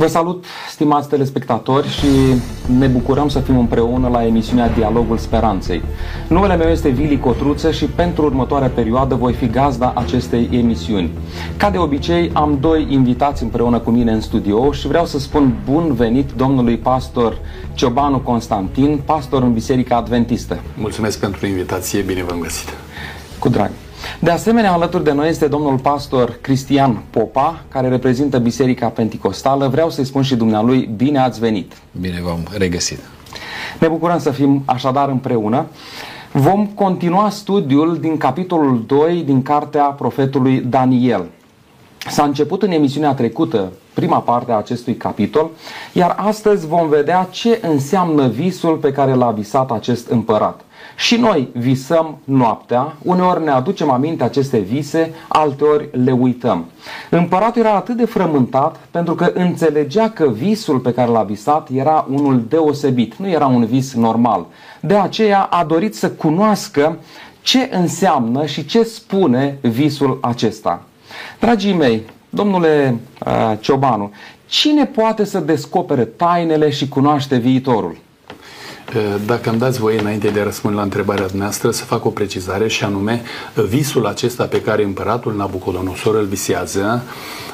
Vă salut, stimați telespectatori, și ne bucurăm să fim împreună la emisiunea Dialogul Speranței. Numele meu este Vili Cotruță și pentru următoarea perioadă voi fi gazda acestei emisiuni. Ca de obicei, am doi invitați împreună cu mine în studio și vreau să spun bun venit domnului pastor Ciobanu Constantin, pastor în Biserica Adventistă. Mulțumesc pentru invitație, bine v-am găsit. Cu drag. De asemenea, alături de noi este domnul pastor Cristian Popa, care reprezintă Biserica Pentecostală. Vreau să-i spun și dumnealui, bine ați venit! Bine v-am regăsit! Ne bucurăm să fim așadar împreună. Vom continua studiul din capitolul 2 din cartea profetului Daniel. S-a început în emisiunea trecută prima parte a acestui capitol, iar astăzi vom vedea ce înseamnă visul pe care l-a visat acest împărat. Și noi visăm noaptea, uneori ne aducem aminte aceste vise, alteori le uităm. Împăratul era atât de frământat pentru că înțelegea că visul pe care l-a visat era unul deosebit, nu era un vis normal. De aceea a dorit să cunoască ce înseamnă și ce spune visul acesta. Dragii mei, domnule uh, Ciobanu, cine poate să descopere tainele și cunoaște viitorul? Dacă îmi dați voie înainte de a răspunde la întrebarea dumneavoastră să fac o precizare și anume visul acesta pe care împăratul Nabucodonosor îl visează Uh,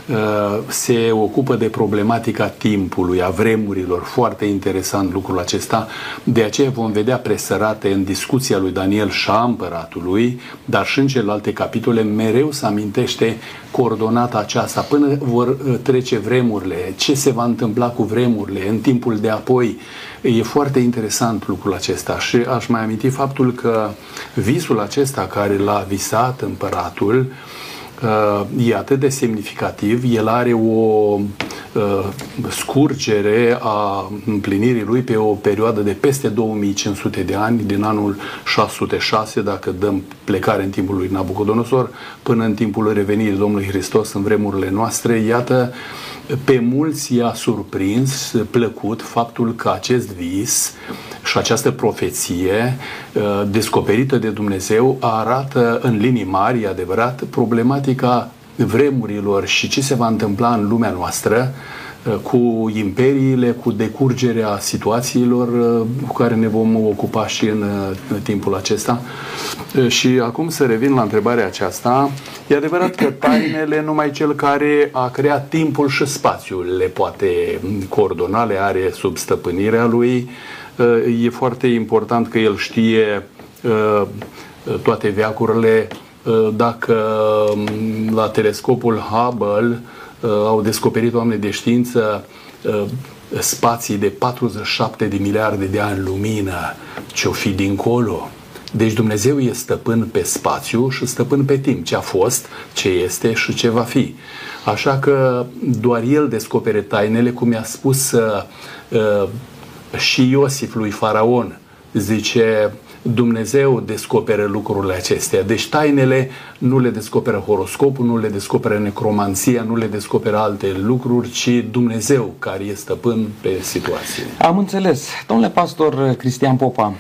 se ocupă de problematica timpului, a vremurilor, foarte interesant lucrul acesta, de aceea vom vedea presărate în discuția lui Daniel și a împăratului, dar și în celelalte capitole. Mereu se amintește coordonata aceasta. Până vor uh, trece vremurile, ce se va întâmpla cu vremurile în timpul de apoi. E foarte interesant lucrul acesta. Și aș mai aminti faptul că visul acesta care l-a visat împăratul e atât de semnificativ, el are o scurgere a împlinirii lui pe o perioadă de peste 2500 de ani, din anul 606, dacă dăm plecare în timpul lui Nabucodonosor, până în timpul revenirii Domnului Hristos în vremurile noastre. Iată, pe mulți i-a surprins, plăcut, faptul că acest vis și această profeție uh, descoperită de Dumnezeu arată în linii mari, adevărat, problematica vremurilor și ce se va întâmpla în lumea noastră. uh, cu imperiile, cu decurgerea situațiilor uh, cu care ne vom ocupa și în timpul acesta. Și acum să revin la întrebarea aceasta. E adevărat că tainele numai cel care a creat timpul și spațiul le poate coordona, le are sub stăpânirea lui Uh, e foarte important că el știe uh, toate veacurile. Uh, dacă um, la telescopul Hubble au descoperit oameni de știință spații de 47 de miliarde de ani lumină, ce-o fi dincolo, deci Dumnezeu e stăpân pe spațiu și stăpân pe timp, ce a fost, ce este și ce va fi. Așa că doar El descopere tainele, cum i-a spus uh, și Iosif lui Faraon zice Dumnezeu descoperă lucrurile acestea. Deci tainele nu le descoperă horoscopul, nu le descoperă necromanția, nu le descoperă alte lucruri, ci Dumnezeu care este stăpân pe situație. Am înțeles. Domnule pastor Cristian Popa,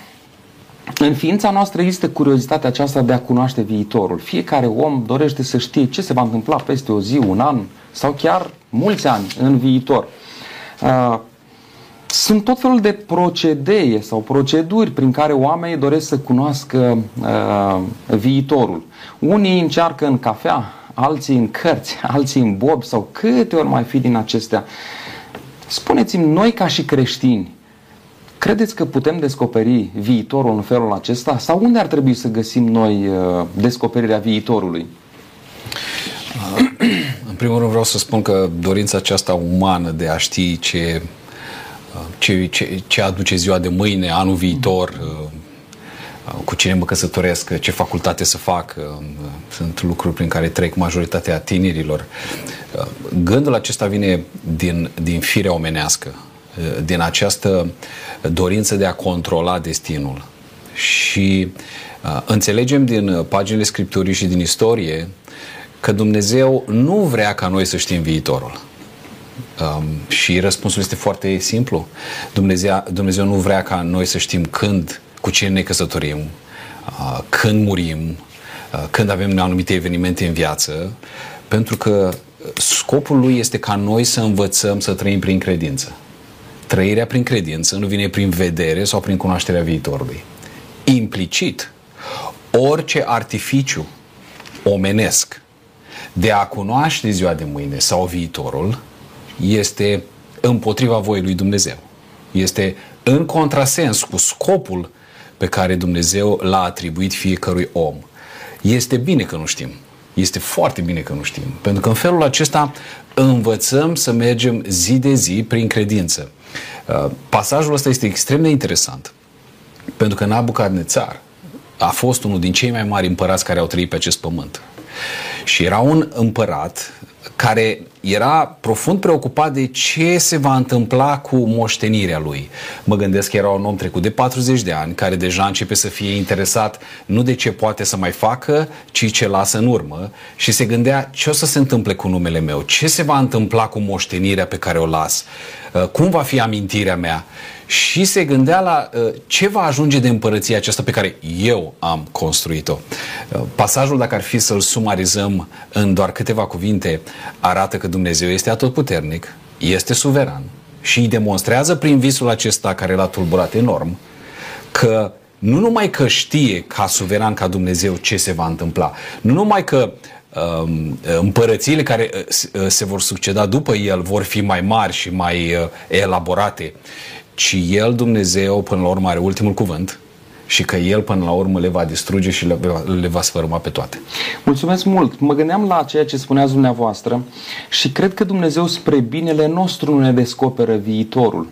în ființa noastră există curiozitatea aceasta de a cunoaște viitorul. Fiecare om dorește să știe ce se va întâmpla peste o zi, un an sau chiar mulți ani în viitor. Uh, sunt tot felul de procedee sau proceduri prin care oamenii doresc să cunoască uh, viitorul. Unii încearcă în cafea, alții în cărți, alții în bob sau câte ori mai fi din acestea. Spuneți-mi, noi ca și creștini, credeți că putem descoperi viitorul în felul acesta? Sau unde ar trebui să găsim noi uh, descoperirea viitorului? În primul rând vreau să spun că dorința aceasta umană de a ști ce ce, ce, ce aduce ziua de mâine, anul viitor, uh, cu cine mă căsătoresc, ce facultate să fac. Uh, sunt lucruri prin care trec majoritatea tinerilor. Uh, gândul acesta vine din, din firea omenească, din această dorință de a controla destinul. Și înțelegem din paginile Scripturii și din istorie că Dumnezeu nu vrea ca noi să știm viitorul. Um, și răspunsul este foarte simplu. Dumnezeu, Dumnezeu nu vrea ca noi să știm când, cu cine ne căsătorim, uh, când murim, uh, când avem anumite evenimente în viață, pentru că scopul lui este ca noi să învățăm să trăim prin credință. Trăirea prin credință nu vine prin vedere sau prin cunoașterea viitorului. Implicit, orice artificiu omenesc de a cunoaște ziua de mâine sau viitorul este împotriva voii lui Dumnezeu. Este în contrasens cu scopul pe care Dumnezeu l-a atribuit fiecărui om. Este bine că nu știm. Este foarte bine că nu știm. Pentru că în felul acesta învățăm să mergem zi de zi prin credință. Uh, pasajul ăsta este extrem de interesant. Pentru că Nabucadnețar a fost unul din cei mai mari împărați care au trăit pe acest pământ. Și era un împărat care era profund preocupat de ce se va întâmpla cu moștenirea lui. Mă gândesc că era un om trecut de 40 de ani, care deja începe să fie interesat nu de ce poate să mai facă, ci ce lasă în urmă și se gândea ce o să se întâmple cu numele meu, ce se va întâmpla cu moștenirea pe care o las, uh, cum va fi amintirea mea și se gândea la uh, ce va ajunge de împărăția aceasta pe care eu am construit-o. Uh, pasajul, dacă ar fi să-l sumarizăm în doar câteva cuvinte, arată că Dumnezeu este atotputernic, este suveran și îi demonstrează prin visul acesta care l-a tulburat enorm că nu numai că știe ca suveran ca Dumnezeu ce se va întâmpla, nu numai că um, împărățiile care uh, se vor succeda după el vor fi mai mari și mai elaborate, ci El, Dumnezeu, până la urmă are ultimul cuvânt și că El până la urmă le va distruge și le va, le va sfărâma pe toate. Mulțumesc mult! Mă gândeam la ceea ce spuneați dumneavoastră și cred că Dumnezeu spre binele nostru nu ne descoperă viitorul.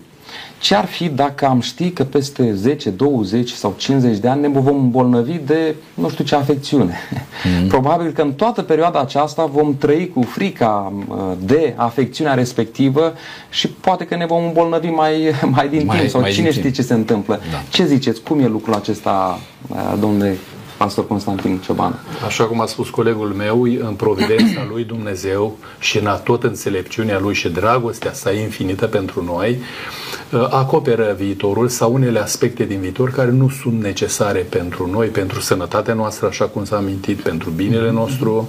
Ce ar fi dacă am ști că peste 10, 20 sau 50 de ani ne vom îmbolnăvi de nu știu ce afecțiune? Mm. Probabil că în toată perioada aceasta vom trăi cu frica uh, de afecțiunea respectivă și poate că ne vom îmbolnăvi mai, mai din mai, timp sau mai cine știe timp. ce se întâmplă. Da. Ce ziceți? Cum e lucrul acesta, uh, domnule pastor Constantin Cioban. Așa cum a spus colegul meu, în providența lui Dumnezeu și în tot înțelepciunea lui și dragostea sa infinită pentru noi, uh, acoperă viitorul sau unele aspecte din viitor care nu sunt necesare pentru noi, pentru sănătatea noastră, așa cum s-a amintit, pentru binele nostru.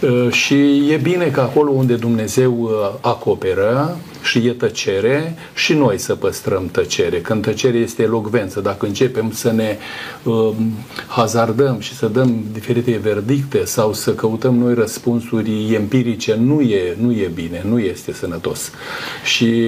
Uh, și e bine că acolo unde Dumnezeu uh, acoperă, și e tăcere și noi să păstrăm tăcere. Când tăcere este elocvență, dacă începem să ne uh, hazardăm și să dăm diferite verdicte sau să căutăm noi răspunsuri empirice, nu e, nu e bine, nu este sănătos. Și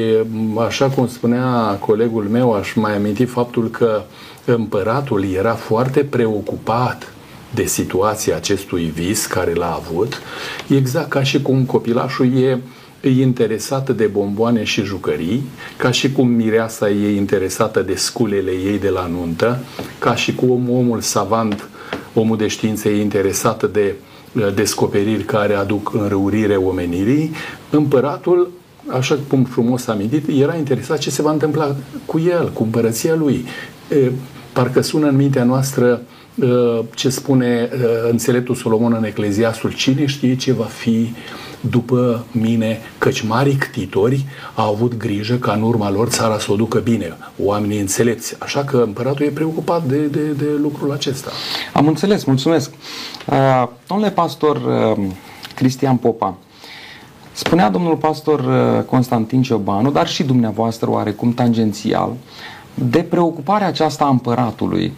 așa cum spunea colegul meu, aș mai aminti faptul că împăratul era foarte preocupat de situația acestui vis care l-a avut, exact ca și cum copilașul e e interesată de bomboane și jucării, ca și cum mireasa e interesată de sculele ei de la nuntă, ca și cum omul savant, omul de știință e interesată de uh, descoperiri care aduc înrăurire omenirii, împăratul așa cum frumos amintit, era interesat ce se va întâmpla cu el, cu împărăția lui. Parcă sună în mintea noastră uh, ce spune uh, înțeleptul Solomon în Ecleziastul, cine știe ce va fi după mine, căci mari ctitori au avut grijă ca în urma lor țara să o ducă bine, oamenii înțelepți. Așa că împăratul e preocupat de, de, de lucrul acesta. Am înțeles, mulțumesc. Uh, domnule pastor uh, Cristian Popa, spunea domnul pastor uh, Constantin Ciobanu, dar și dumneavoastră oarecum tangențial, de preocuparea aceasta a împăratului.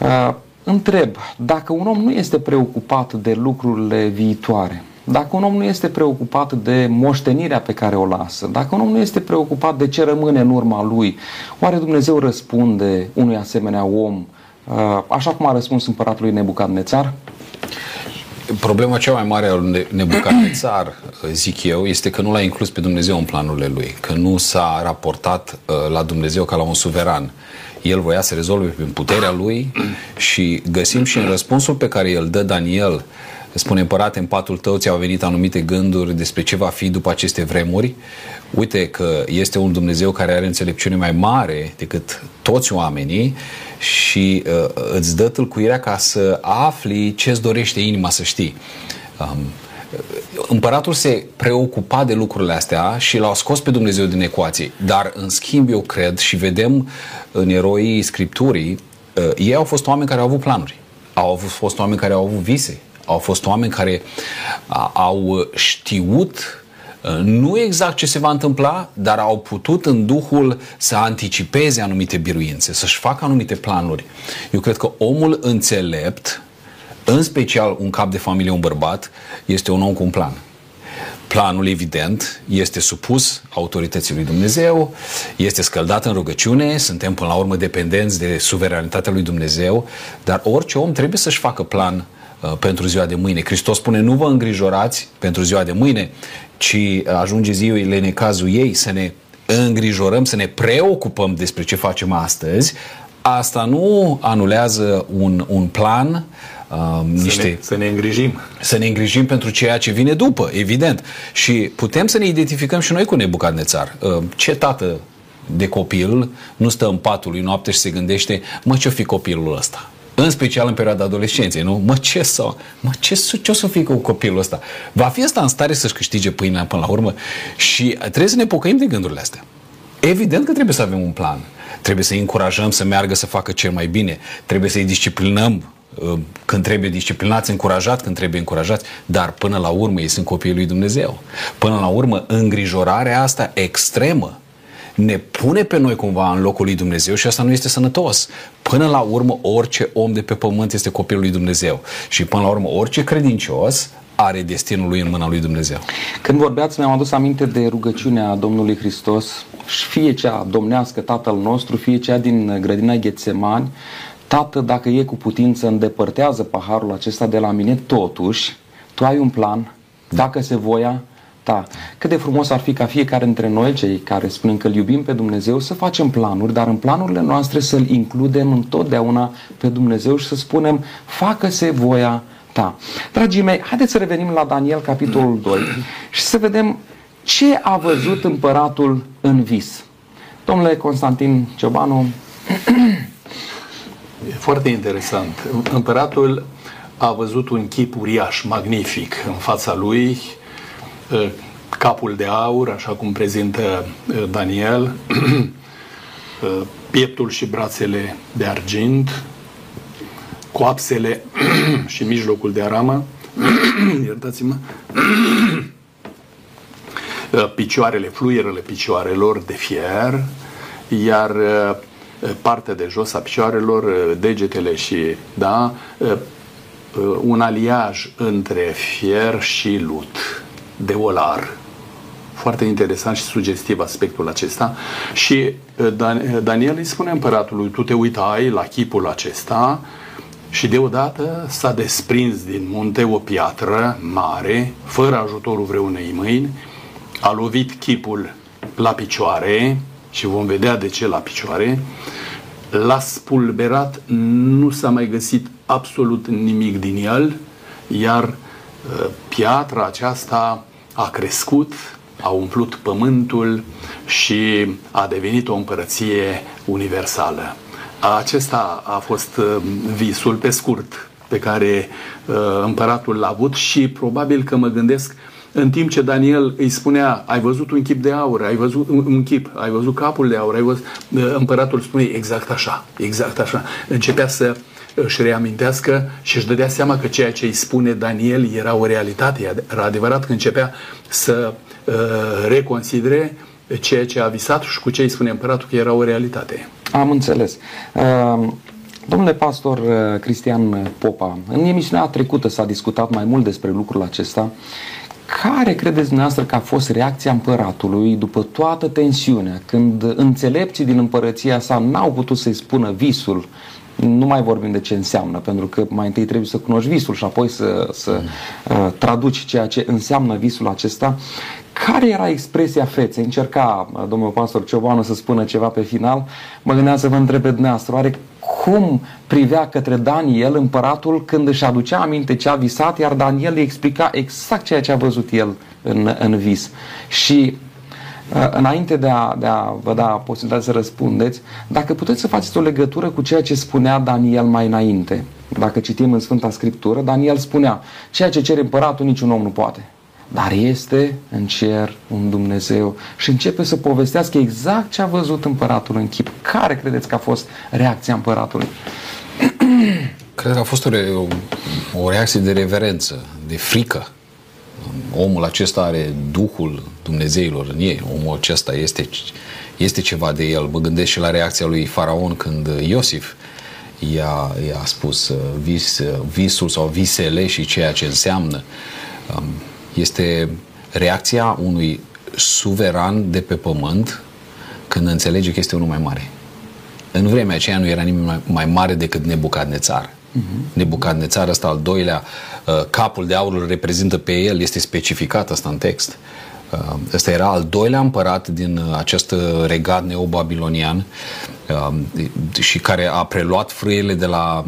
Uh, întreb, dacă un om nu este preocupat de lucrurile viitoare, dacă un om nu este preocupat de moștenirea pe care o lasă, dacă un om nu este preocupat de ce rămâne în urma lui, oare Dumnezeu răspunde unui asemenea om uh, așa cum a răspuns împăratului Nebucadnețar? Problema cea mai mare a lui Nebucadnețar, zic eu, este că nu l-a inclus pe Dumnezeu în planurile lui, că nu s-a raportat uh, la Dumnezeu ca la un suveran. El voia să rezolve prin puterea lui și găsim și în răspunsul pe care îl dă Daniel spune împărate, în patul tău ți-au venit anumite gânduri despre ce va fi după aceste vremuri. Uite că este un Dumnezeu care are înțelepciune mai mare decât toți oamenii și uh, îți dă tâlcuirea ca să afli ce îți dorește inima să știi. Um, împăratul se preocupa de lucrurile astea și l-au scos pe Dumnezeu din ecuație. Dar, în schimb, eu cred și vedem în eroii Scripturii, uh, ei au fost oameni care au avut planuri. Au avut, fost oameni care au avut vise, Au fost oameni care au știut nu exact ce se va întâmpla, dar au putut în Duhul să anticipeze anumite biruințe, să-și facă anumite planuri. Eu cred că omul înțelept, în special un cap de familie, un bărbat, este un om cu un plan. Planul, evident, este supus autorității lui Dumnezeu, este scăldat în rugăciune, suntem până la urmă dependenți de suveranitatea lui Dumnezeu, dar orice om trebuie să-și facă plan uh, pentru ziua de mâine. Hristos spune, nu vă îngrijorați pentru ziua de mâine, ci ajunge ziua necazul ei să ne îngrijorăm, să ne preocupăm despre ce facem astăzi, asta nu anulează un, un plan, uh, niște... Să ne, să ne îngrijim. Să ne îngrijim pentru ceea ce vine după, evident. Și putem să ne identificăm și noi cu Nebucadnețar. Uh, ce tată de copil nu stă în patul lui noapte și se gândește, mă, ce-o fi copilul ăsta? În special în perioada adolescenței, nu? Mă, ce să, mă, ce, ce o să fie cu copilul ăsta? Va fi ăsta în stare să-și câștige pâinea până la urmă? Și trebuie să ne pocăim de gândurile astea. Evident că trebuie să avem un plan. Trebuie să-i încurajăm să meargă să facă cel mai bine. Trebuie să-i disciplinăm uh, când trebuie disciplinați, încurajat când trebuie încurajați, dar până la urmă ei sunt copiii lui Dumnezeu. Până la urmă, îngrijorarea asta extremă ne pune pe noi cumva în locul lui Dumnezeu și asta nu este sănătos. Până la urmă, orice om de pe pământ este copilul lui Dumnezeu. Și până la urmă, orice credincios are destinul lui în mâna lui Dumnezeu. Când vorbeați, mi-am adus aminte de rugăciunea Domnului Hristos, fie cea domnească Tatăl nostru, fie cea din grădina Ghețemani, Tată, dacă e cu putință, îndepărtează paharul acesta de la mine, totuși, tu ai un plan, dacă se voia, ta. Cât de frumos ar fi ca fiecare dintre noi, cei care spunem că îl iubim pe Dumnezeu, să facem planuri, dar în planurile noastre să-L includem întotdeauna pe Dumnezeu și să spunem, facă-se voia ta. Dragii mei, haideți să revenim la Daniel, capitolul 2 și să vedem ce a văzut împăratul în vis. Domnule Constantin Ciobanu. E foarte interesant. Împăratul a văzut un chip uriaș, magnific, în fața lui, ă, capul de aur, așa cum prezintă ă, Daniel, ă, pieptul și brațele de argint, coapsele și mijlocul de aramă, iertați-mă, picioarele, fluierele picioarelor de fier, iar partea de jos a picioarelor, degetele și, da, un aliaj între fier și lut, de olar. Foarte interesant și sugestiv aspectul acesta. Și Daniel îi spune împăratului, tu te uitai la chipul acesta, și deodată s-a desprins din munte o piatră mare, fără ajutorul vreunei mâini, a lovit chipul la picioare, și vom vedea de ce la picioare, l-a spulberat, nu s-a mai găsit absolut nimic din el, iar uh, piatra aceasta a crescut, a umplut pământul și a devenit o împărăție universală. Acesta a fost uh, visul pe scurt pe care uh, împăratul l-a avut și probabil că mă gândesc în timp ce Daniel îi spunea, ai văzut un chip de aur, ai văzut un, un chip, ai văzut capul de aur, ai văzut, uh, împăratul spune exact așa, exact așa. Începea să își reamintească și își dădea seama că ceea ce îi spune Daniel era o realitate. Era adevărat că începea să uh, reconsidere ceea ce a visat și cu ce îi spune împăratul că era o realitate. Am înțeles. Uh, domnule pastor uh, Cristian Popa, în emisiunea trecută s-a discutat mai mult despre lucrul acesta. Care credeți dumneavoastră că a fost reacția împăratului după toată tensiunea, când înțelepții din împărăția sa n-au putut să-i spună visul, nu mai vorbim de ce înseamnă, pentru că mai întâi trebuie să cunoști visul și apoi să, să uh, traduci ceea ce înseamnă visul acesta. Care era expresia feței? Încerca domnul pastor Ciobanu să spună ceva pe final. Mă gândeam să vă întreb pe dumneavoastră, oare cum privea către Daniel împăratul când își aducea aminte ce a visat, iar Daniel îi explica exact ceea ce a văzut el în, în vis. Și înainte de a, de a vă da posibilitatea să răspundeți, dacă puteți să faceți o legătură cu ceea ce spunea Daniel mai înainte. Dacă citim în Sfânta Scriptură, Daniel spunea, ceea ce cere împăratul niciun om nu poate dar este în cer un Dumnezeu și începe să povestească exact ce a văzut împăratul în chip. Care credeți că a fost reacția împăratului? Cred că a fost o, re, o, o reacție de reverență, de frică. Omul acesta are Duhul Dumnezeilor în ei. Omul acesta este, este ceva de el. Mă gândesc și la reacția lui Faraon când Iosif i-a, i-a spus uh, vis, uh, visul sau visele și ceea ce înseamnă. Um, este reacția unui suveran de pe pământ când înțelege că este unul mai mare. În vremea aceea nu era nimeni mai mare decât Nebucadnețar. Uh-huh. Nebucadnețar ăsta al doilea, uh, capul de aur îl reprezintă pe el, este specificat asta în text. Uh, ăsta era al doilea împărat din uh, acest regat neobabilonian și care a preluat frâiele de la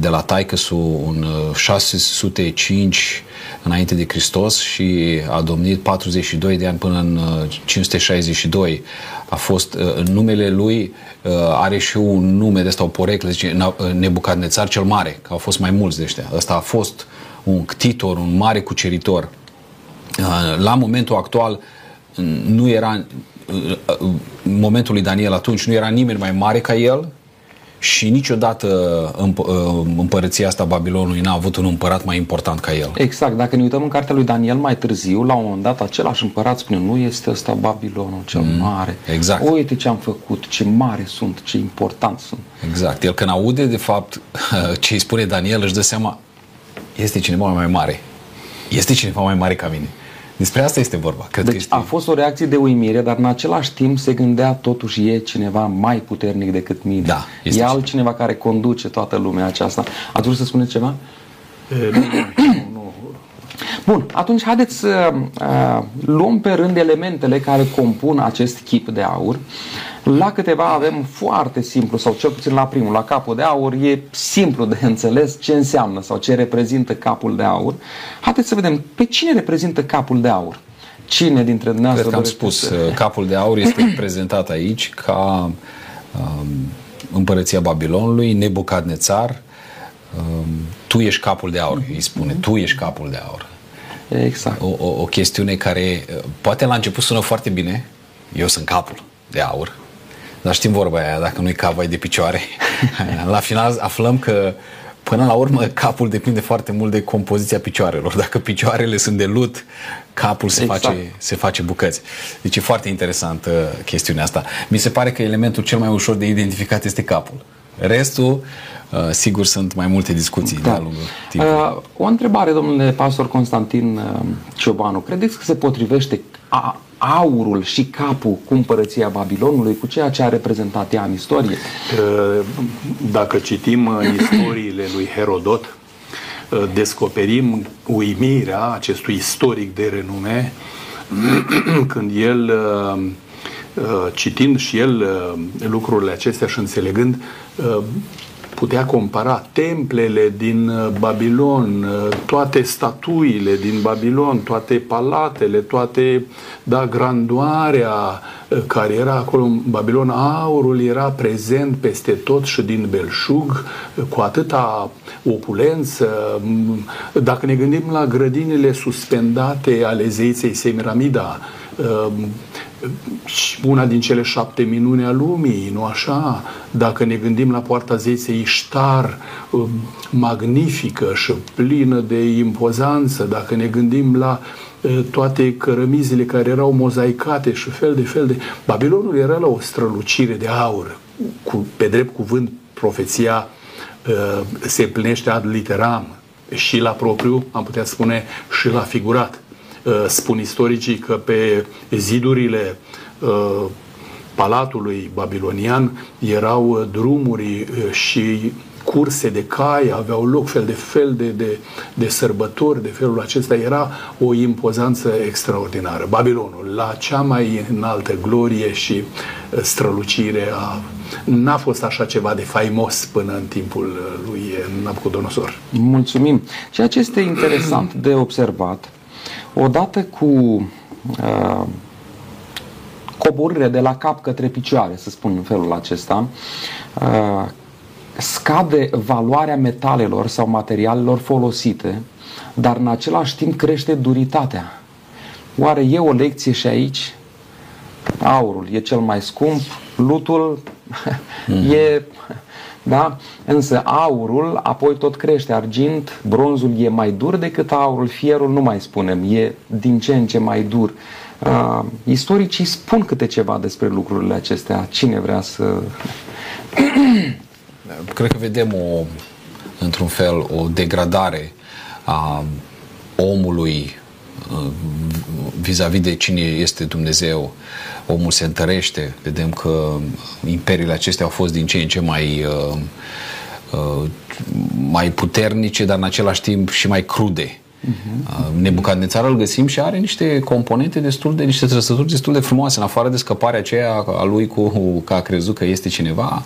de la Taicăsu în 605 înainte de Hristos și a domnit 42 de ani până în 562. A fost în numele lui are și un nume de ăsta, o poreclă, zice Nebucadnețar cel Mare, că au fost mai mulți de ăștia. Ăsta a fost un ctitor, un mare cuceritor. La momentul actual nu era în momentul lui Daniel atunci nu era nimeni mai mare ca el și niciodată împ- împărăția asta Babilonului n-a avut un împărat mai important ca el. Exact. Dacă ne uităm în cartea lui Daniel mai târziu, la un moment dat același împărat spune nu este ăsta Babilonul cel mm, mare. Exact. Uite ce am făcut, ce mare sunt, ce important sunt. Exact. El când aude de fapt ce îi spune Daniel își dă seama este cineva mai mare. Este cineva mai mare ca mine. Despre asta este vorba. Cred deci că este... a fost o reacție de uimire, dar în același timp se gândea totuși e cineva mai puternic decât mine. Da, este e altcineva care conduce toată lumea aceasta. Ați vrut să spuneți ceva? E, nu, nu, Bun, atunci haideți să uh, luăm pe rând elementele care compun acest chip de aur. La câteva avem foarte simplu, sau cel puțin la primul, la capul de aur, e simplu de înțeles ce înseamnă sau ce reprezintă capul de aur. Haideți să vedem pe cine reprezintă capul de aur. Cine dintre dumneavoastră Cred că am spus, să... Uh, capul de aur este prezentat aici ca um, împărăția Babilonului, Nebucadnețar, um, tu ești capul de aur, îi spune, tu ești capul de aur. Exact. O, o, o chestiune care uh, poate la început sună foarte bine, eu sunt capul de aur, dar știm vorba aia, dacă nu-i cap, ai de picioare. la final aflăm că Până la urmă, capul depinde foarte mult de compoziția picioarelor. Dacă picioarele sunt de lut, capul se, exact. face, se face bucăți. Deci e foarte interesantă chestiunea asta. Mi se pare că elementul cel mai ușor de identificat este capul. Restul, uh, sigur, sunt mai multe discuții da. de-a lungul timpului. Uh, o întrebare, domnule pastor Constantin uh, Ciobanu. Credeți că se potrivește a, aurul și capul cu împărăția Babilonului, cu ceea ce a reprezentat ea în istorie? Dacă citim istoriile lui Herodot, descoperim uimirea acestui istoric de renume când el citind și el lucrurile acestea și înțelegând putea compara templele din uh, Babilon, uh, toate statuile din Babilon, toate palatele, toate, da, grandoarea uh, care era acolo în Babilon, aurul era prezent peste tot și din belșug, cu atâta opulență. Mm, dacă ne gândim la grădinile suspendate ale zeiței Semiramida, una din cele șapte minuni a lumii, nu așa? Dacă ne gândim la poarta zeiței Iștar, um, magnifică și plină de impozanță, dacă ne gândim la uh, toate cărămizile care erau mozaicate și fel de fel de... Babilonul era la o strălucire de aur. Cu, pe drept cuvânt, profeția uh, se împlinește ad literam și la propriu, am putea spune, și la figurat. Uh, spun istoricii că pe zidurile uh, palatului babilonian erau uh, drumuri și curse de cai, aveau loc fel de fel de, de, de sărbători de felul acesta. Era o impozanță extraordinară. Babilonul, la cea mai înaltă glorie și strălucire a N-a fost așa ceva de faimos până în timpul lui Nabucodonosor. Mulțumim. Ceea ce este interesant de observat odată cu uh, coborârea de la cap către picioare, să spun în felul acesta, uh, scade valoarea metalelor sau materialelor folosite, dar în același timp crește duritatea. Oare e o lecție și aici? Aurul e cel mai scump, lutul mm. e Da? Însă aurul apoi tot crește, argint, bronzul e mai dur decât aurul, fierul nu mai spunem, e din ce în ce mai dur. Uh, istoricii spun câte ceva despre lucrurile acestea. Cine vrea să... Cred că vedem o, într-un fel o degradare a omului uh, vis-a-vis de cine este Dumnezeu. Omul se întărește, vedem că imperiile acestea au fost din ce în ce mai uh, uh, mai puternice, dar în același timp și mai crude. Uh-huh. Nebucadnețar îl găsim și are niște componente destul de, niște trăsături destul de frumoase, în afară de scăparea aceea a lui cu că a crezut că este cineva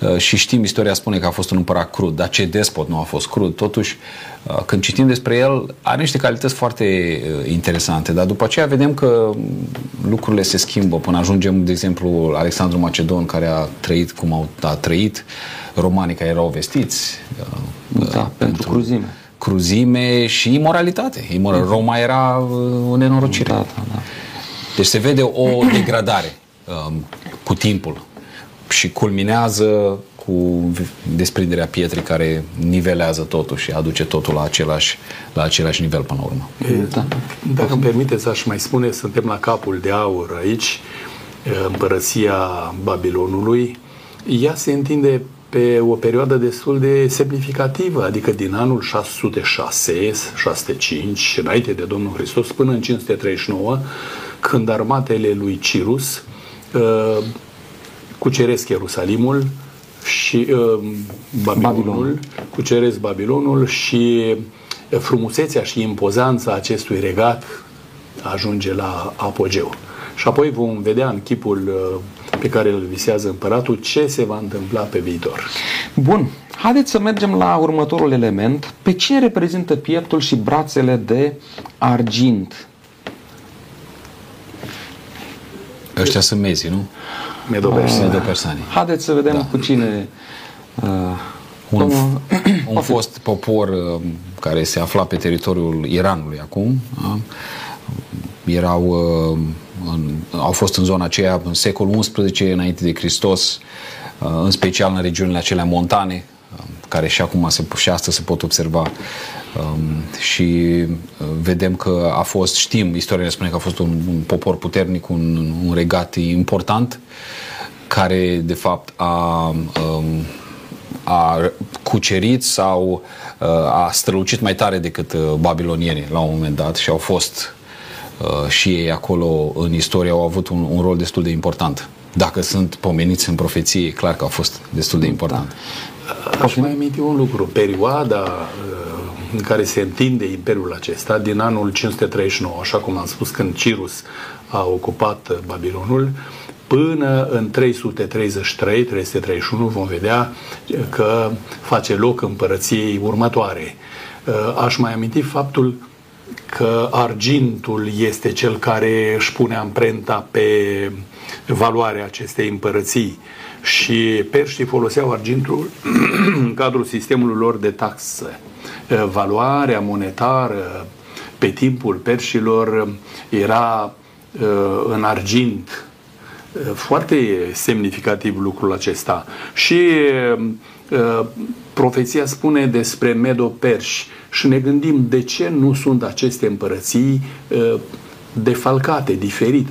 uh, și știm, istoria spune că a fost un împărat crud, dar ce despot nu a fost crud, totuși uh, când citim despre el, are niște calități foarte uh, interesante, dar după aceea vedem că lucrurile se schimbă până ajungem, de exemplu, Alexandru Macedon, care a trăit cum a, a trăit, romanii care erau vestiți. Da, pentru, pentru cruzime cruzime și imoralitate. Imoral. Roma era uh, o nenorocire. Da, da, da. Deci se vede o degradare um, cu timpul și culminează cu desprinderea pietrei care nivelează totul și aduce totul la același, la același nivel până la urmă. Da. Dacă îmi permiteți, aș mai spune, suntem la capul de aur aici, împărăția Babilonului. Ea se întinde pe o perioadă destul de semnificativă, adică din anul 606, 605, înainte de Domnul Hristos, până în 539, când armatele lui Cirus uh, cuceresc Ierusalimul și uh, Babilonul, Babilon. cuceresc Babilonul și frumusețea și impozanța acestui regat ajunge la apogeu. Și apoi vom vedea în chipul uh, pe care îl visează împăratul ce se va întâmpla pe viitor. Bun, haideți să mergem la următorul element. Pe cine reprezintă pieptul și brațele de argint? Ăștia sunt mezii, nu? Medopersani. Medopersani. Haideți să vedem da. cu cine... Uh, un, domnul... un fost popor uh, care se afla pe teritoriul Iranului acum, uh, erau uh, în, au fost în zona aceea în secolul XI înainte de Hristos, uh, în special în regiunile acelea montane, uh, care și acum se, și astăzi se pot observa. Um, și uh, vedem că a fost, știm, istoria ne spune că a fost un, un popor puternic, un, un regat important care de fapt a, um, a cucerit sau a strălucit mai tare decât babilonienii la un moment dat și au fost Uh, și ei acolo în istorie au avut un, un rol destul de important. Dacă sunt pomeniți în profeție, e clar că au fost destul de important. Da. Aș mai aminti un lucru. Perioada uh, în care se întinde imperiul acesta, din anul 539, așa cum am spus, când Cirus a ocupat Babilonul, până în 333-331 vom vedea că face loc împărăției următoare. Uh, aș mai aminti faptul că argintul este cel care își pune amprenta pe valoarea acestei împărății și perștii foloseau argintul în cadrul sistemului lor de taxă. Valoarea monetară pe timpul perșilor era uh, în argint. Foarte semnificativ lucrul acesta. Și uh, profeția spune despre medo-perși și ne gândim de ce nu sunt aceste împărății uh, defalcate, diferit,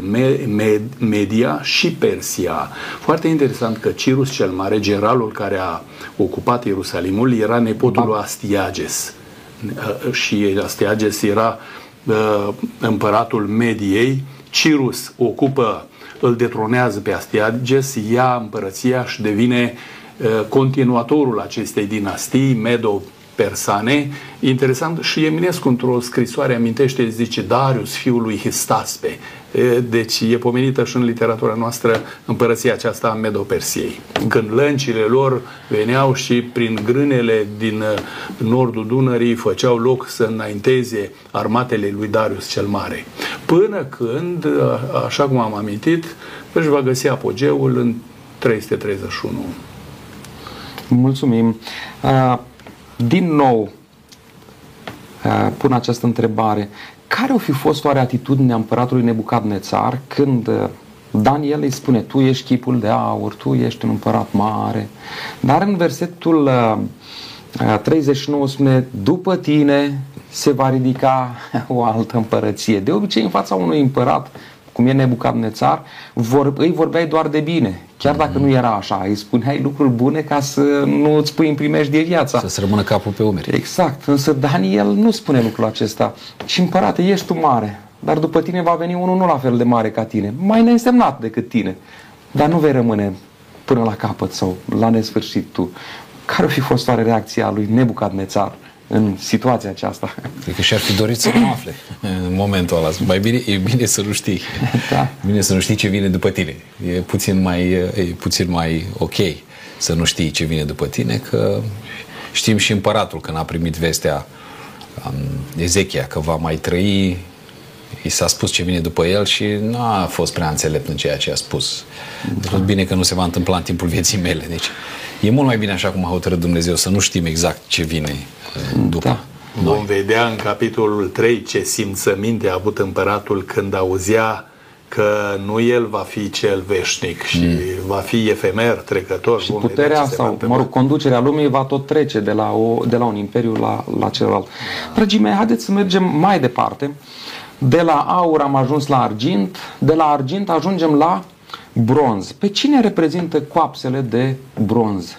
Media și Persia. Foarte interesant că Cirus cel Mare, generalul care a ocupat Ierusalimul, era nepotul lui Astiages. Uh, și Astiages era uh, împăratul Mediei. Cirus ocupă, îl detronează pe Astiages, ia împărăția și devine continuatorul acestei dinastii, Medo persane. Interesant și Eminescu într-o scrisoare amintește, zice Darius, fiul lui Histaspe. Deci e pomenită și în literatura noastră împărăția aceasta a Medopersiei. Când lăncile lor veneau și prin grânele din nordul Dunării făceau loc să înainteze armatele lui Darius cel Mare. Până când, așa cum am amintit, își va găsi apogeul în 331. Mulțumim. Din nou, uh, pun această întrebare. Care o fi fost oare atitudinea împăratului Nebucadnețar când uh, Daniel îi spune, tu ești chipul de aur, tu ești un împărat mare. Dar în versetul uh, 39 spune, după tine se va ridica o altă împărăție. De obicei, în fața unui împărat, cum e Nebucadnețar, vor, îi vorbeai doar de bine. Chiar dacă nu era așa, îi spuneai lucruri bune ca să nu îți pui în primești de viața. Să-ți rămână capul pe umeri. Exact, însă Daniel nu spune lucrul acesta. Și împărate, ești tu mare, dar după tine va veni unul nu la fel de mare ca tine, mai neînsemnat decât tine, dar nu vei rămâne până la capăt sau la nesfârșit tu. Care ar fi fost oare reacția lui Nebucadnețar în situația aceasta? Cred că și-ar fi dorit să nu afle în momentul ăla. Mai bine, e bine să nu știi. Da. Bine să nu știi ce vine după tine. E puțin mai, e puțin mai ok să nu știi ce vine după tine, că știm și împăratul când a primit vestea um, Ezechia că va mai trăi i s-a spus ce vine după el și nu a fost prea înțelept în ceea ce a spus. Da. Tot bine că nu se va întâmpla în timpul vieții mele. Deci e mult mai bine așa cum a hotărât Dumnezeu să nu știm exact ce vine uh, după. Da. Noi. Vom vedea în capitolul 3 ce simțăminte a avut împăratul când auzea că nu el va fi cel veșnic și mm. va fi efemer, trecător. Și puterea sau, mă rog, conducerea lumii va tot trece de la, o, de la un imperiu la, la celălalt. Dragii mei, haideți să mergem mai departe. De la aur am ajuns la argint, de la argint ajungem la bronz. Pe cine reprezintă coapsele de bronz?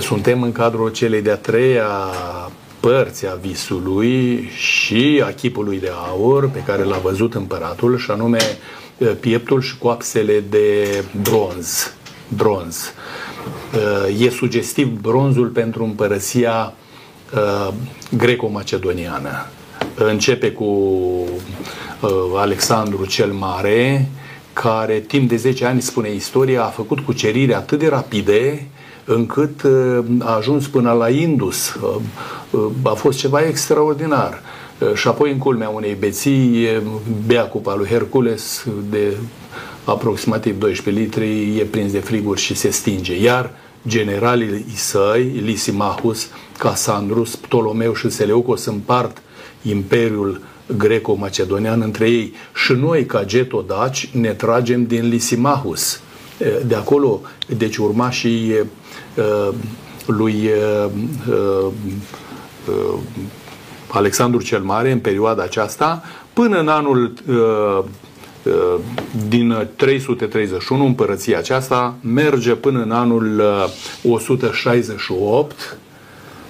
Suntem în cadrul celei de-a treia părți a visului și a chipului de aur pe care l-a văzut împăratul și anume pieptul și coapsele de bronz. bronz. E sugestiv bronzul pentru împărăția greco-macedoniană. Începe cu Alexandru cel Mare, care timp de 10 ani, spune istoria, a făcut cuceriri atât de rapide încât uh, a ajuns până la Indus. Uh, uh, a fost ceva extraordinar. Și apoi, în culmea unei beții, bea cupa lui Hercules de aproximativ 12 litri, e prins de friguri și se stinge. Iar generalii săi, Lysimachus, Casandrus, Ptolomeu și Seleucos împart imperiul greco-macedonian între ei și noi, ca getodaci, ne tragem din Lysimachus. De acolo, deci urma și Uh, lui uh, uh, Alexandru cel Mare în perioada aceasta, până în anul din 331 împărăția aceasta merge până în anul 168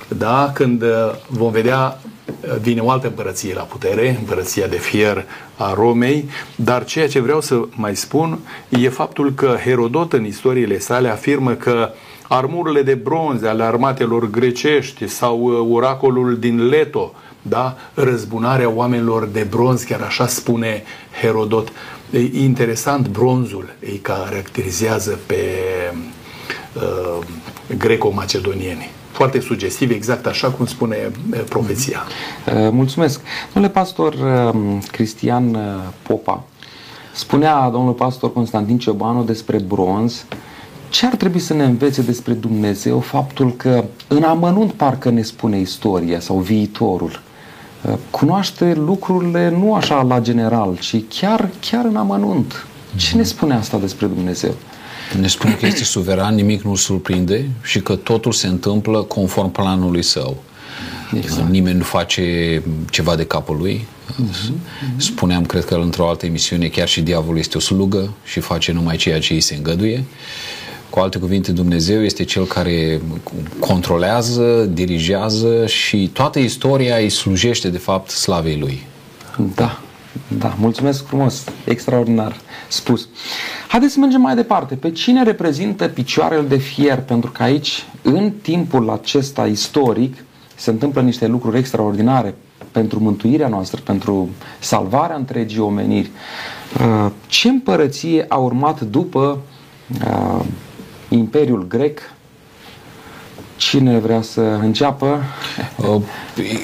da? când vom vedea vine o altă împărăție la putere, împărăția de fier a Romei, dar ceea ce vreau să mai spun e faptul că Herodot în istoriile sale afirmă că uh, armurile de bronze ale armatelor grecești sau uh, oracolul din Leto, da? răzbunarea oamenilor de bronz, chiar așa spune Herodot. E interesant, bronzul îi caracterizează pe uh, greco-macedonieni. Foarte sugestiv, exact așa cum spune uh, profeția. Uh, mulțumesc. Domnule pastor Cristian Popa, spunea domnul pastor Constantin Ciobanu despre bronz ce ar trebui să ne învețe despre Dumnezeu faptul că în amănunt parcă ne spune istoria sau viitorul? Uh, cunoaște lucrurile nu așa la general, ci chiar, chiar în amănunt. Ce ne spune asta despre Dumnezeu? Ne spune că este suveran, nimic nu-l surprinde și că totul se întâmplă conform planului său. Exact. Nimeni nu face ceva de capul lui. Uh-huh. Spuneam, cred că într-o altă emisiune, chiar și diavolul este o slugă și face numai ceea ce îi se îngăduie. Cu alte cuvinte, Dumnezeu este cel care controlează, dirigează și toată istoria îi slujește, de fapt, slavei Lui. Da, da, mulțumesc frumos, extraordinar spus. Haideți să mergem mai departe. Pe cine reprezintă picioarele de fier? Pentru că aici, în timpul acesta istoric, se întâmplă niște lucruri extraordinare pentru mântuirea noastră, pentru salvarea întregii omeniri. Uh, ce împărăție a urmat după uh, Imperiul Grec. Cine vrea să înceapă? Uh,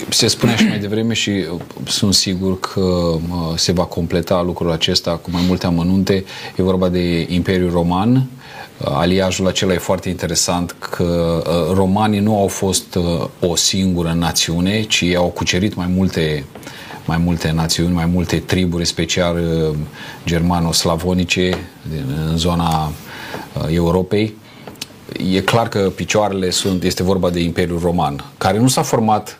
se spunea și mai devreme și uh, sunt sigur că uh, se va completa lucrul acesta cu mai multe amănunte. E vorba de Imperiul Roman. Aliajul acela e foarte interesant că romanii nu au fost o singură națiune, ci au cucerit mai multe mai multe națiuni, mai multe triburi, special uh, germano-slavonice în zona uh, Europei. E clar că picioarele sunt, este vorba de Imperiul Roman, care nu s-a format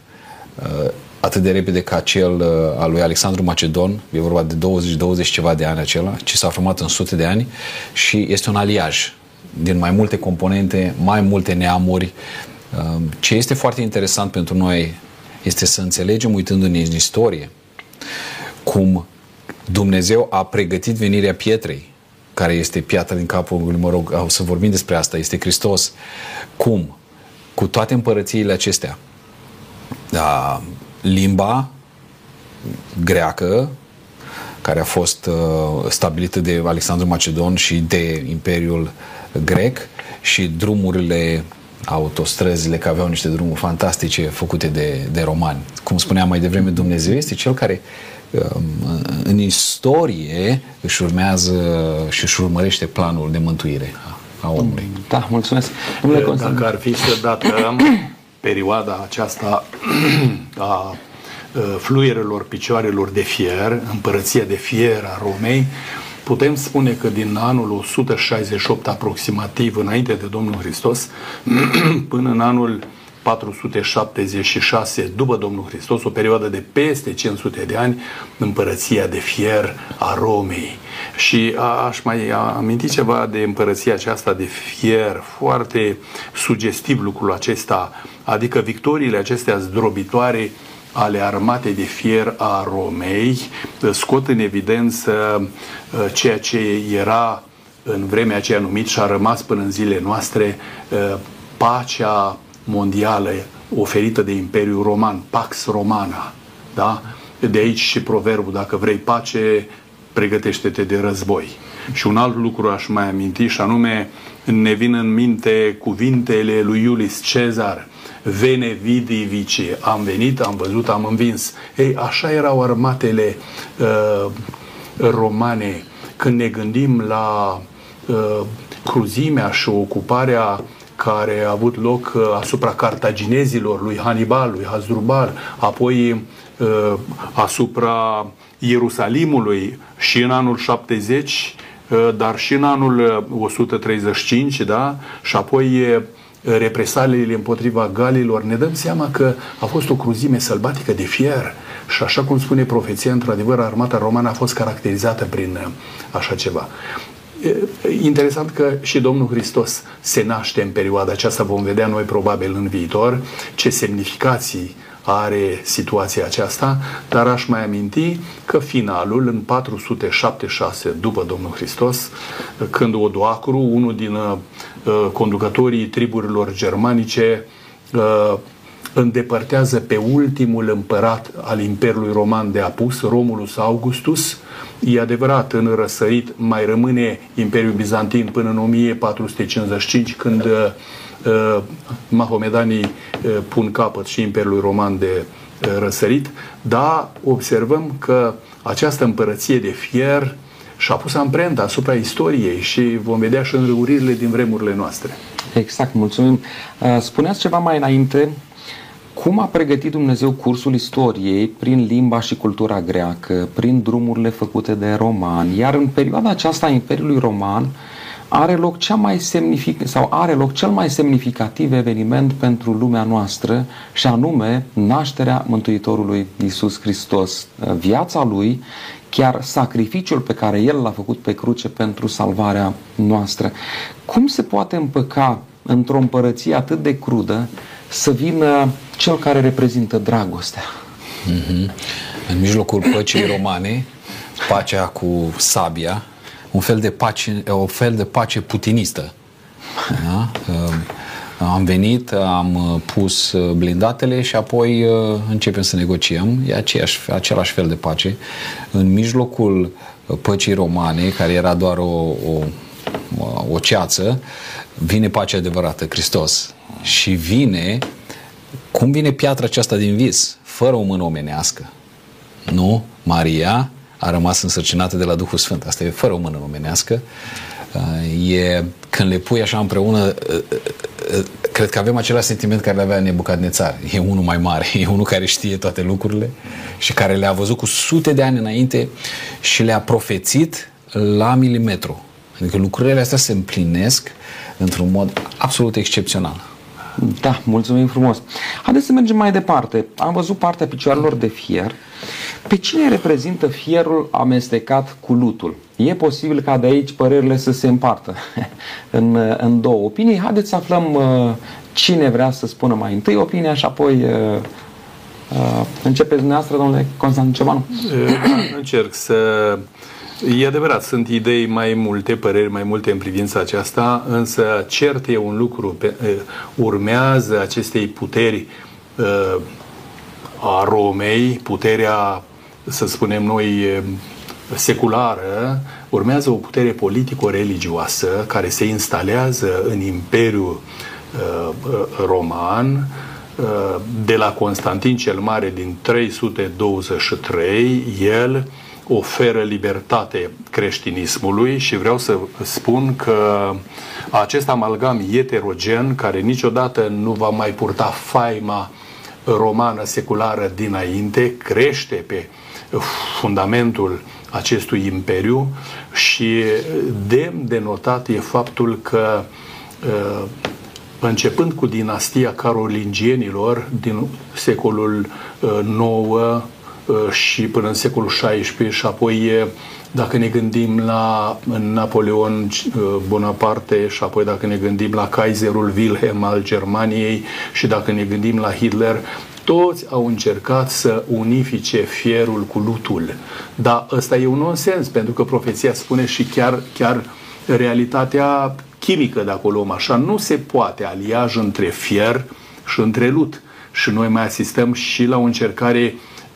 uh, atât de repede ca cel al lui Alexandru Macedon, e vorba de 20-20 ceva de ani acela, ci s-a format în sute de ani și este un aliaj din mai multe componente, mai multe neamuri. Ce este foarte interesant pentru noi este să înțelegem, uitându-ne în istorie, cum Dumnezeu a pregătit venirea pietrei, care este piatra din capul, mă rog, o să vorbim despre asta, este Hristos. Cum? Cu toate împărățiile acestea, da, limba greacă, care a fost uh, stabilită de Alexandru Macedon și de Imperiul Grec și drumurile autostrăzile, că aveau niște drumuri fantastice făcute de, de romani. Cum spuneam mai devreme, Dumnezeu este cel care um, în istorie își urmează și își urmărește planul de mântuire a omului. Da, mulțumesc. Domnule Dacă ar fi să datăm perioada aceasta a fluierelor picioarelor de fier, împărăția de fier a Romei, putem spune că din anul 168 aproximativ înainte de Domnul Hristos până în anul 476 după Domnul Hristos, o perioadă de peste 500 de ani, împărăția de fier a Romei. Și aș mai aminti ceva de împărăția aceasta de fier, foarte sugestiv lucrul acesta, adică victoriile acestea zdrobitoare ale armatei de fier a Romei scot în evidență uh, ceea ce era în vremea aceea numit și a rămas până în zilele noastre uh, pacea mondială oferită de Imperiul Roman, Pax Romana. Da? De aici și proverbul, dacă vrei pace, pregătește-te de război. Și un alt lucru aș mai aminti și anume ne vin în minte cuvintele lui Iulius Cezar Vene vidi vici. Am venit, am văzut, am învins. Ei, așa erau armatele uh, romane. Când ne gândim la uh, cruzimea și ocuparea care a avut loc uh, asupra cartaginezilor, lui Hannibal, lui Hasdrubal, apoi uh, asupra Ierusalimului și în anul 70, uh, dar și în anul 135, da? și apoi represaliile împotriva galilor, ne dăm seama că a fost o cruzime sălbatică de fier și așa cum spune profeția, într-adevăr, armata romană a fost caracterizată prin uh, așa ceva. Interesant că și Domnul Hristos se naște în perioada aceasta, vom vedea noi probabil în viitor ce semnificații are situația aceasta, dar aș mai aminti că finalul în 476 după Domnul Hristos, când Odoacru, unul din uh, conducătorii triburilor germanice, uh, îndepărtează pe ultimul împărat al Imperiului Roman de apus, Romulus Augustus. E adevărat, în răsărit mai rămâne Imperiul Bizantin până în 1455, când uh, uh, mahomedanii uh, pun capăt și Imperiului Roman de uh, răsărit, dar observăm că această împărăție de fier și-a pus amprenta asupra istoriei și vom vedea și în râurile din vremurile noastre. Exact, mulțumim. Uh, spuneați ceva mai înainte cum a pregătit Dumnezeu cursul istoriei prin limba și cultura greacă, prin drumurile făcute de romani, iar în perioada aceasta a Imperiului Roman are loc cea mai semnific- sau are loc cel mai semnificativ eveniment pentru lumea noastră și anume nașterea Mântuitorului Isus Hristos. Viața lui, chiar sacrificiul pe care el l-a făcut pe cruce pentru salvarea noastră. Cum se poate împăca într-o împărăție atât de crudă să vină cel care reprezintă dragostea. Mm-hmm. În mijlocul păcii romane, pacea cu sabia, un fel de pace, o fel de pace putinistă. Da? Ehm, am venit, am pus blindatele și apoi uh, începem să negociem. E aceeași, același fel de pace. În mijlocul păcii romane, care era doar o, o, o ceață, vine pacea adevărată, Hristos. Și vine cum vine piatra aceasta din vis? Fără o mână omenească. Nu? Maria a rămas însărcinată de la Duhul Sfânt. Asta e fără o mână omenească. Uh, e când le pui așa împreună, cred că avem același sentiment care le avea Nebucadnețar. E unul mai mare, e unul care știe toate lucrurile și care le-a văzut cu sute de ani înainte și le-a profețit la milimetru. Adică lucrurile astea se împlinesc într-un mod absolut excepțional. Da, mulțumim frumos. Haideți să mergem mai departe. Am văzut partea picioarelor de fier. Pe cine reprezintă fierul amestecat cu lutul? E posibil ca de aici părerile să se împartă în, în două opinii. Haideți să aflăm uh, cine vrea să spună mai întâi opinia și apoi uh, uh, începeți dumneavoastră, domnule Constantin Cebanu. Da, încerc să E adevărat, sunt idei mai multe, păreri mai multe în privința aceasta, însă cert e un lucru, pe, urmează acestei puteri a Romei, puterea, să spunem noi, seculară, urmează o putere politico-religioasă care se instalează în Imperiul Roman, de la Constantin cel Mare din 323, el oferă libertate creștinismului și vreau să spun că acest amalgam heterogen, care niciodată nu va mai purta faima romană seculară dinainte, crește pe fundamentul acestui imperiu și demn de notat e faptul că uh, începând cu dinastia carolingienilor din secolul IX Uh, și până în secolul XVI și apoi dacă ne gândim la Napoleon uh, Bonaparte și apoi dacă ne gândim la Kaiserul Wilhelm al Germaniei și dacă ne gândim la Hitler, toți au încercat să unifice fierul cu lutul. Dar ăsta e un nonsens, pentru că profeția spune și chiar, chiar realitatea chimică, dacă o luăm așa, nu se poate aliaj între fier și între lut. Și noi mai asistăm și la o încercare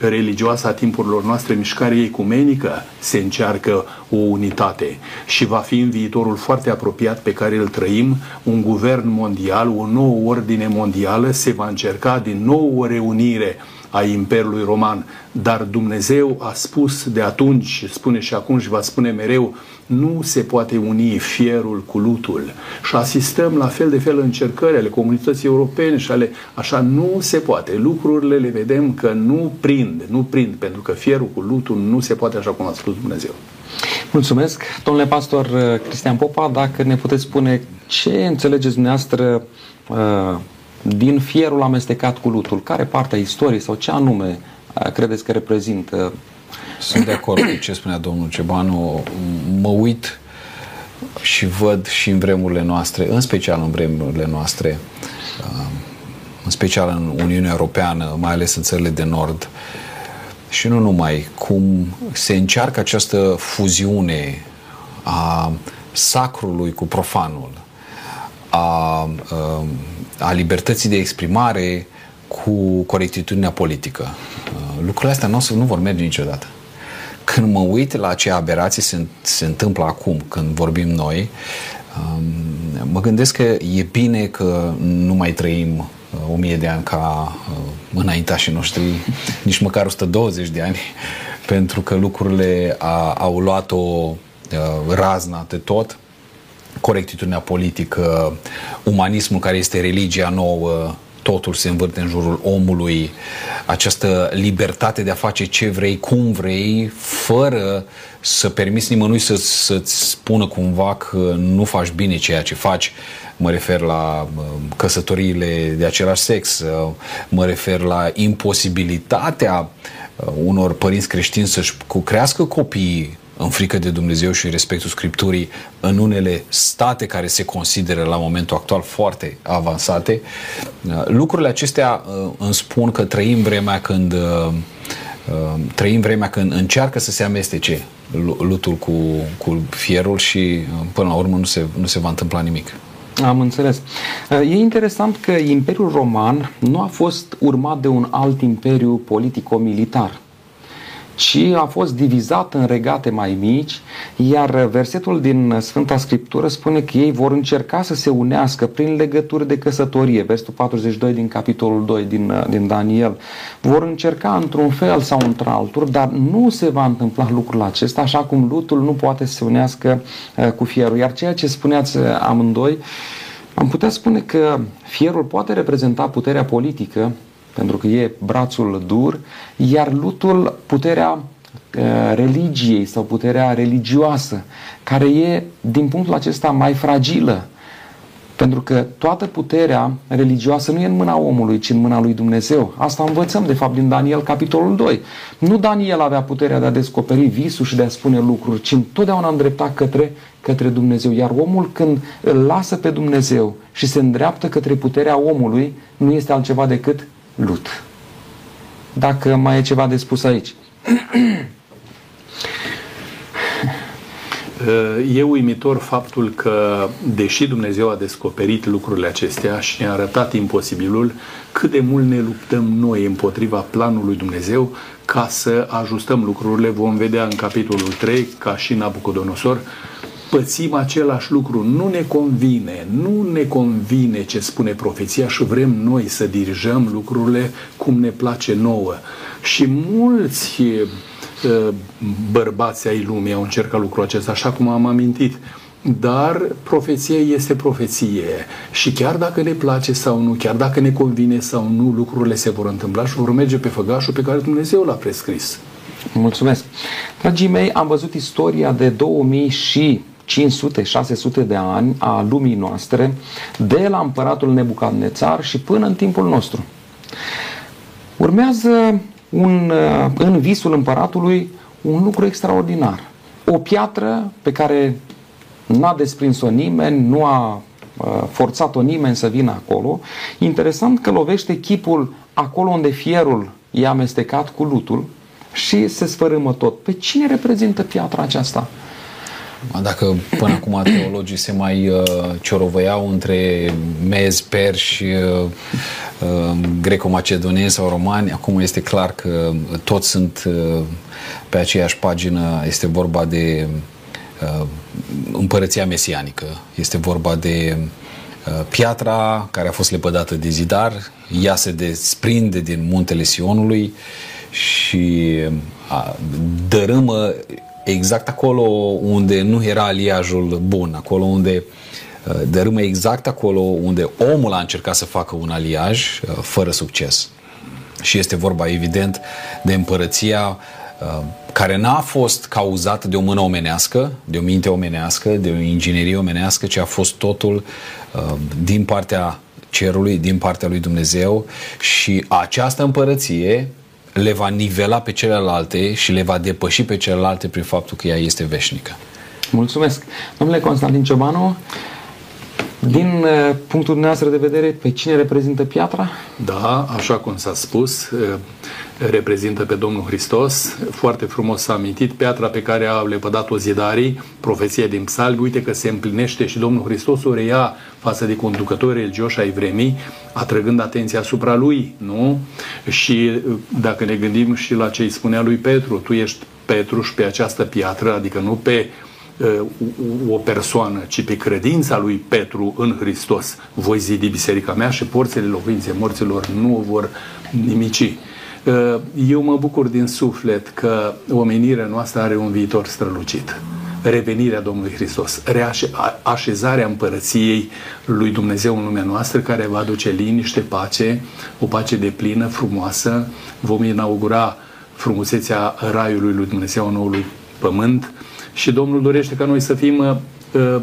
religioasă a timpurilor noastre, mișcarea ecumenică, se încearcă o unitate și va fi în viitorul foarte apropiat pe care îl trăim un guvern mondial, o nouă ordine mondială, se va încerca din nou o reunire a Imperiului Roman. Dar Dumnezeu a spus de atunci, spune și acum și va spune mereu, nu se poate uni fierul cu lutul. Și asistăm la fel de fel încercări ale comunității europene și ale așa nu se poate. Lucrurile le vedem că nu prind, nu prind, pentru că fierul cu lutul nu se poate așa cum a spus Dumnezeu. Mulțumesc. Domnule pastor uh, Cristian Popa, dacă ne puteți spune ce înțelegeți dumneavoastră uh, din fierul amestecat cu lutul, care parte a istoriei sau ce anume uh, credeți că reprezintă? Sunt de acord cu ce spunea domnul Cebanu. Mă uit și văd și în vremurile noastre, în special în vremurile noastre, uh, în special în Uniunea Europeană, mai ales în țările de nord, și nu numai, cum se încearcă această fuziune a sacrului cu profanul, a, a, uh, a libertății de exprimare cu corectitudinea politică. Uh, lucrurile astea nu, nu vor merge niciodată. Când mă uit la ce aberații se, se întâmplă acum, când vorbim noi, um, mă gândesc că e bine că nu mai trăim uh, o mie de ani ca uh, înaintașii noștri, nici măcar 120 de ani, pentru că lucrurile a, au luat o uh, razna de tot, corectitudinea politică, umanismul care este religia nouă, totul se învârte în jurul omului, această libertate de a face ce vrei, cum vrei, fără să permiți nimănui să, să-ți spună cumva că nu faci bine ceea ce faci. Mă refer la uh, căsătoriile de același sex, uh, mă refer la imposibilitatea uh, unor părinți creștini să-și crească copiii în frică de Dumnezeu și respectul Scripturii în unele state care se consideră la momentul actual foarte avansate. Uh, lucrurile acestea uh, îmi spun că trăim vremea când uh, trăim vremea când încearcă să se amestece lutul cu, cu fierul și până la urmă nu se, nu se va întâmpla nimic. Am înțeles. E interesant că Imperiul Roman nu a fost urmat de un alt imperiu politico-militar ci a fost divizat în regate mai mici, iar versetul din Sfânta Scriptură spune că ei vor încerca să se unească prin legături de căsătorie, versetul 42 din capitolul 2 din, din Daniel. Vor încerca într-un fel sau într-altul, dar nu se va întâmpla lucrul acesta, așa cum lutul nu poate să se unească uh, cu fierul. Iar ceea ce spuneați uh, amândoi, am putea spune că fierul poate reprezenta puterea politică, pentru că e brațul dur, iar lutul puterea uh, religiei sau puterea religioasă, care e din punctul acesta mai fragilă. Pentru că toată puterea religioasă nu e în mâna omului, ci în mâna lui Dumnezeu. Asta învățăm, de fapt, din Daniel, capitolul 2. Nu Daniel avea puterea de a descoperi visul și de a spune lucruri, ci întotdeauna îndrepta către, către Dumnezeu. Iar omul, când îl lasă pe Dumnezeu și se îndreaptă către puterea omului, nu este altceva decât lut. Dacă mai e ceva de spus aici. E uimitor faptul că, deși Dumnezeu a descoperit lucrurile acestea și ne-a arătat imposibilul, cât de mult ne luptăm noi împotriva planului Dumnezeu ca să ajustăm lucrurile. Vom vedea în capitolul 3, ca și Nabucodonosor, pățim același lucru. Nu ne convine, nu ne convine ce spune profeția și vrem noi să dirijăm lucrurile cum ne place nouă. Și mulți bărbați ai lumii au încercat lucrul acesta, așa cum am amintit. Dar profeția este profeție și chiar dacă ne place sau nu, chiar dacă ne convine sau nu, lucrurile se vor întâmpla și vor merge pe făgașul pe care Dumnezeu l-a prescris. Mulțumesc! Dragii mei, am văzut istoria de 2000 și 500-600 de ani a lumii noastre, de la împăratul Nebucadnețar și până în timpul nostru. Urmează un, în visul împăratului un lucru extraordinar. O piatră pe care n-a desprins-o nimeni, nu a forțat-o nimeni să vină acolo. Interesant că lovește chipul acolo unde fierul e amestecat cu lutul și se sfărâmă tot. Pe cine reprezintă piatra aceasta? Dacă până acum teologii se mai uh, ciorovăiau între mezi, perși, uh, uh, greco-macedoneni sau romani, acum este clar că toți sunt uh, pe aceeași pagină. Este vorba de uh, împărăția mesianică. Este vorba de uh, piatra care a fost lepădată de zidar, ea se desprinde din muntele Sionului și uh, dărâmă exact acolo unde nu era aliajul bun, acolo unde uh, dărâmă exact acolo unde omul a încercat să facă un aliaj uh, fără succes. Și este vorba, evident, de împărăția uh, care n-a fost cauzată de o mână omenească, de o minte omenească, de o inginerie omenească, ci a fost totul din partea cerului, din partea lui Dumnezeu și această împărăție le va nivela pe celelalte și le va depăși pe celelalte prin faptul că ea este veșnică. Mulțumesc. Domnule Constantin Ciobanu, din uh, punctul dumneavoastră de vedere, pe cine reprezintă piatra? Da, așa cum s-a spus, uh, reprezintă pe Domnul Hristos. Foarte frumos s-a amintit piatra pe care au lepădat-o zidarii, profeția din psalmi. Uite că se împlinește și Domnul Hristos o reia față de conducătorii religioși ai vremii, atrăgând atenția asupra lui, nu? Și uh, dacă ne gândim și la ce îi spunea lui Petru, tu ești Petru și pe această piatră, adică nu pe o persoană, ci pe credința lui Petru în Hristos voi zidi biserica mea și porțile locuinței morților nu o vor nimici. Eu mă bucur din suflet că omenirea noastră are un viitor strălucit. Revenirea Domnului Hristos, așezarea împărăției lui Dumnezeu în lumea noastră, care va aduce liniște, pace, o pace de plină, frumoasă. Vom inaugura frumusețea raiului lui Dumnezeu, noului pământ, și Domnul dorește ca noi să fim uh, uh,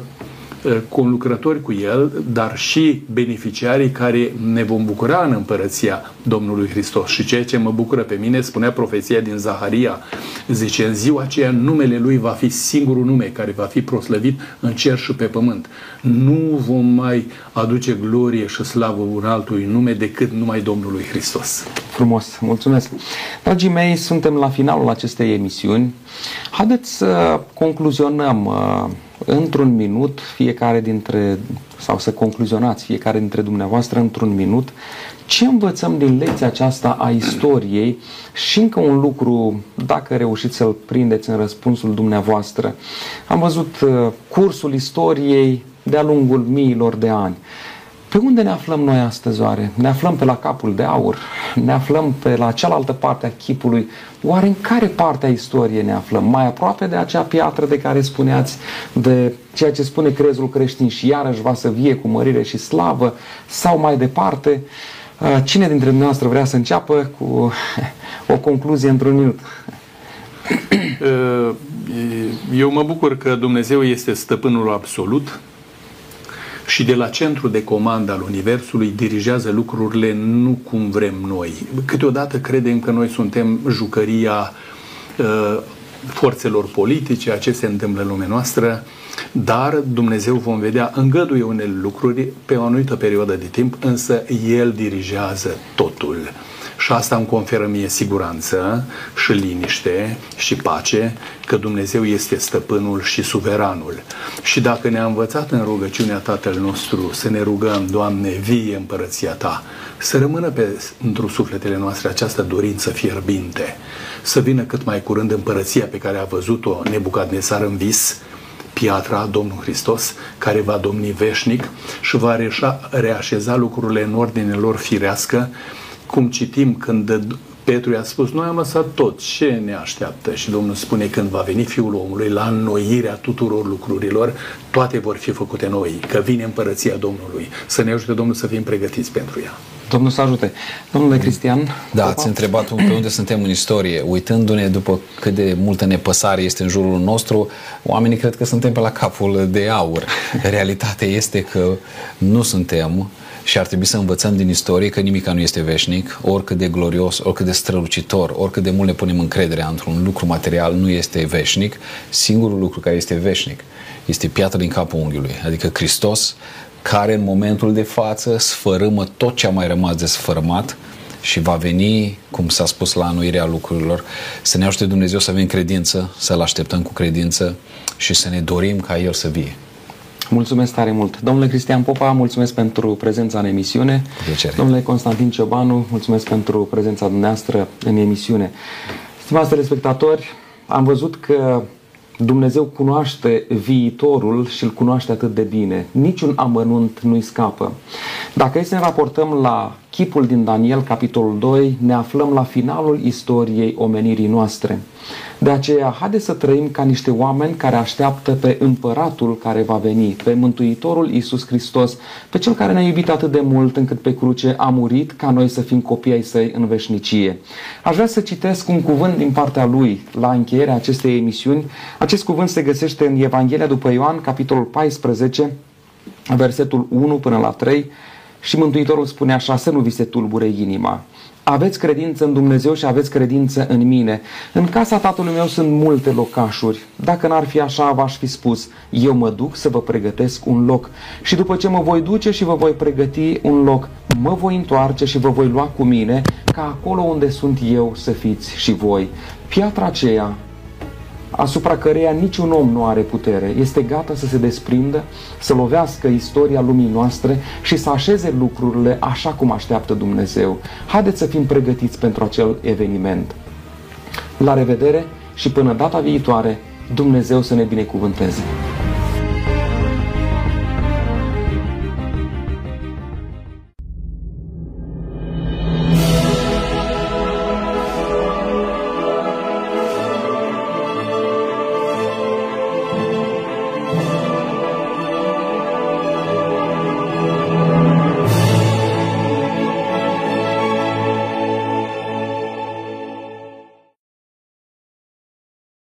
conlucrători cu El, dar și beneficiarii care ne vom bucura în împărăția Domnului Hristos. Și ceea ce mă bucură pe mine, spunea profeția din Zaharia, zice, în ziua aceea numele Lui va fi singurul nume care va fi proslăvit în cer și pe pământ. Nu vom mai aduce glorie și slavă un altui nume decât numai Domnului Hristos. Frumos, mulțumesc. Dragii mei, suntem la finalul acestei emisiuni. Haideți să concluzionăm uh, într-un minut fiecare dintre, sau să concluzionați fiecare dintre dumneavoastră într-un minut Ce învățăm din lecția aceasta a istoriei și încă un lucru, dacă reușiți să-l prindeți în răspunsul dumneavoastră. Am văzut uh, cursul istoriei de-a lungul miilor de ani. Pe unde ne aflăm noi astăzi, oare? Ne aflăm pe la capul de aur? Ne aflăm pe la cealaltă parte a chipului? Oare în care parte a istoriei ne aflăm? Mai aproape de acea piatră de care spuneați, de ceea ce spune crezul creștin și iarăși va să vie cu mărire și slavă? Sau mai departe? Uh, cine dintre dumneavoastră vrea să înceapă cu o concluzie într-un minut? Uh, eu mă bucur că Dumnezeu este stăpânul absolut și de la centru de comandă al Universului dirigează lucrurile nu cum vrem noi. Câteodată credem că noi suntem jucăria uh, forțelor politice, a ce se întâmplă în lumea noastră, dar Dumnezeu vom vedea îngăduie unele lucruri pe o anumită perioadă de timp, însă El dirigează totul. Și asta îmi conferă mie siguranță și liniște și pace că Dumnezeu este stăpânul și suveranul. Și dacă ne-a învățat în rugăciunea Tatăl nostru să ne rugăm, Doamne, vie împărăția Ta, să rămână pe, într sufletele noastre această dorință fierbinte, să vină cât mai curând împărăția pe care a văzut-o Nebucadnețar în vis, piatra, Domnul Hristos, care va domni veșnic și va reașeza lucrurile în ordine lor firească, cum citim când Petru i-a spus, noi am lăsat tot, ce ne așteaptă? Și Domnul spune, când va veni Fiul omului, la înnoirea tuturor lucrurilor, toate vor fi făcute noi, că vine împărăția Domnului. Să ne ajute Domnul să fim pregătiți pentru ea. Domnul să ajute. Domnule Cristian? Da, ați întrebat pe unde suntem în istorie. Uitându-ne după cât de multă nepăsare este în jurul nostru, oamenii cred că suntem pe la capul de aur. Realitatea este că nu suntem și ar trebui să învățăm din istorie că nimic nu este veșnic, oricât de glorios, oricât de strălucitor, oricât de mult ne punem încrederea într-un lucru material, nu este veșnic. Singurul lucru care este veșnic este piatra din capul unghiului, adică Hristos, care în momentul de față sfărâmă tot ce a mai rămas de sfărâmat și va veni, cum s-a spus la anuirea lucrurilor, să ne ajute Dumnezeu să avem credință, să-L așteptăm cu credință și să ne dorim ca El să vie. Mulțumesc tare mult. Domnule Cristian Popa, mulțumesc pentru prezența în emisiune. Plăcere. Domnule Constantin Ciobanu, mulțumesc pentru prezența dumneavoastră în emisiune. Stimați telespectatori, am văzut că Dumnezeu cunoaște viitorul și îl cunoaște atât de bine. Niciun amănunt nu-i scapă. Dacă e să ne raportăm la chipul din Daniel, capitolul 2, ne aflăm la finalul istoriei omenirii noastre. De aceea, haideți să trăim ca niște oameni care așteaptă pe împăratul care va veni, pe Mântuitorul Iisus Hristos, pe Cel care ne-a iubit atât de mult încât pe cruce a murit ca noi să fim copii ai săi în veșnicie. Aș vrea să citesc un cuvânt din partea lui la încheierea acestei emisiuni. Acest cuvânt se găsește în Evanghelia după Ioan, capitolul 14, versetul 1 până la 3, și Mântuitorul spune așa, să nu vi se tulbure inima. Aveți credință în Dumnezeu și aveți credință în mine. În casa tatălui meu sunt multe locașuri. Dacă n-ar fi așa, v-aș fi spus, eu mă duc să vă pregătesc un loc. Și după ce mă voi duce și vă voi pregăti un loc, mă voi întoarce și vă voi lua cu mine, ca acolo unde sunt eu să fiți și voi. Piatra aceea asupra căreia niciun om nu are putere, este gata să se desprindă, să lovească istoria lumii noastre și să așeze lucrurile așa cum așteaptă Dumnezeu. Haideți să fim pregătiți pentru acel eveniment. La revedere și până data viitoare, Dumnezeu să ne binecuvânteze!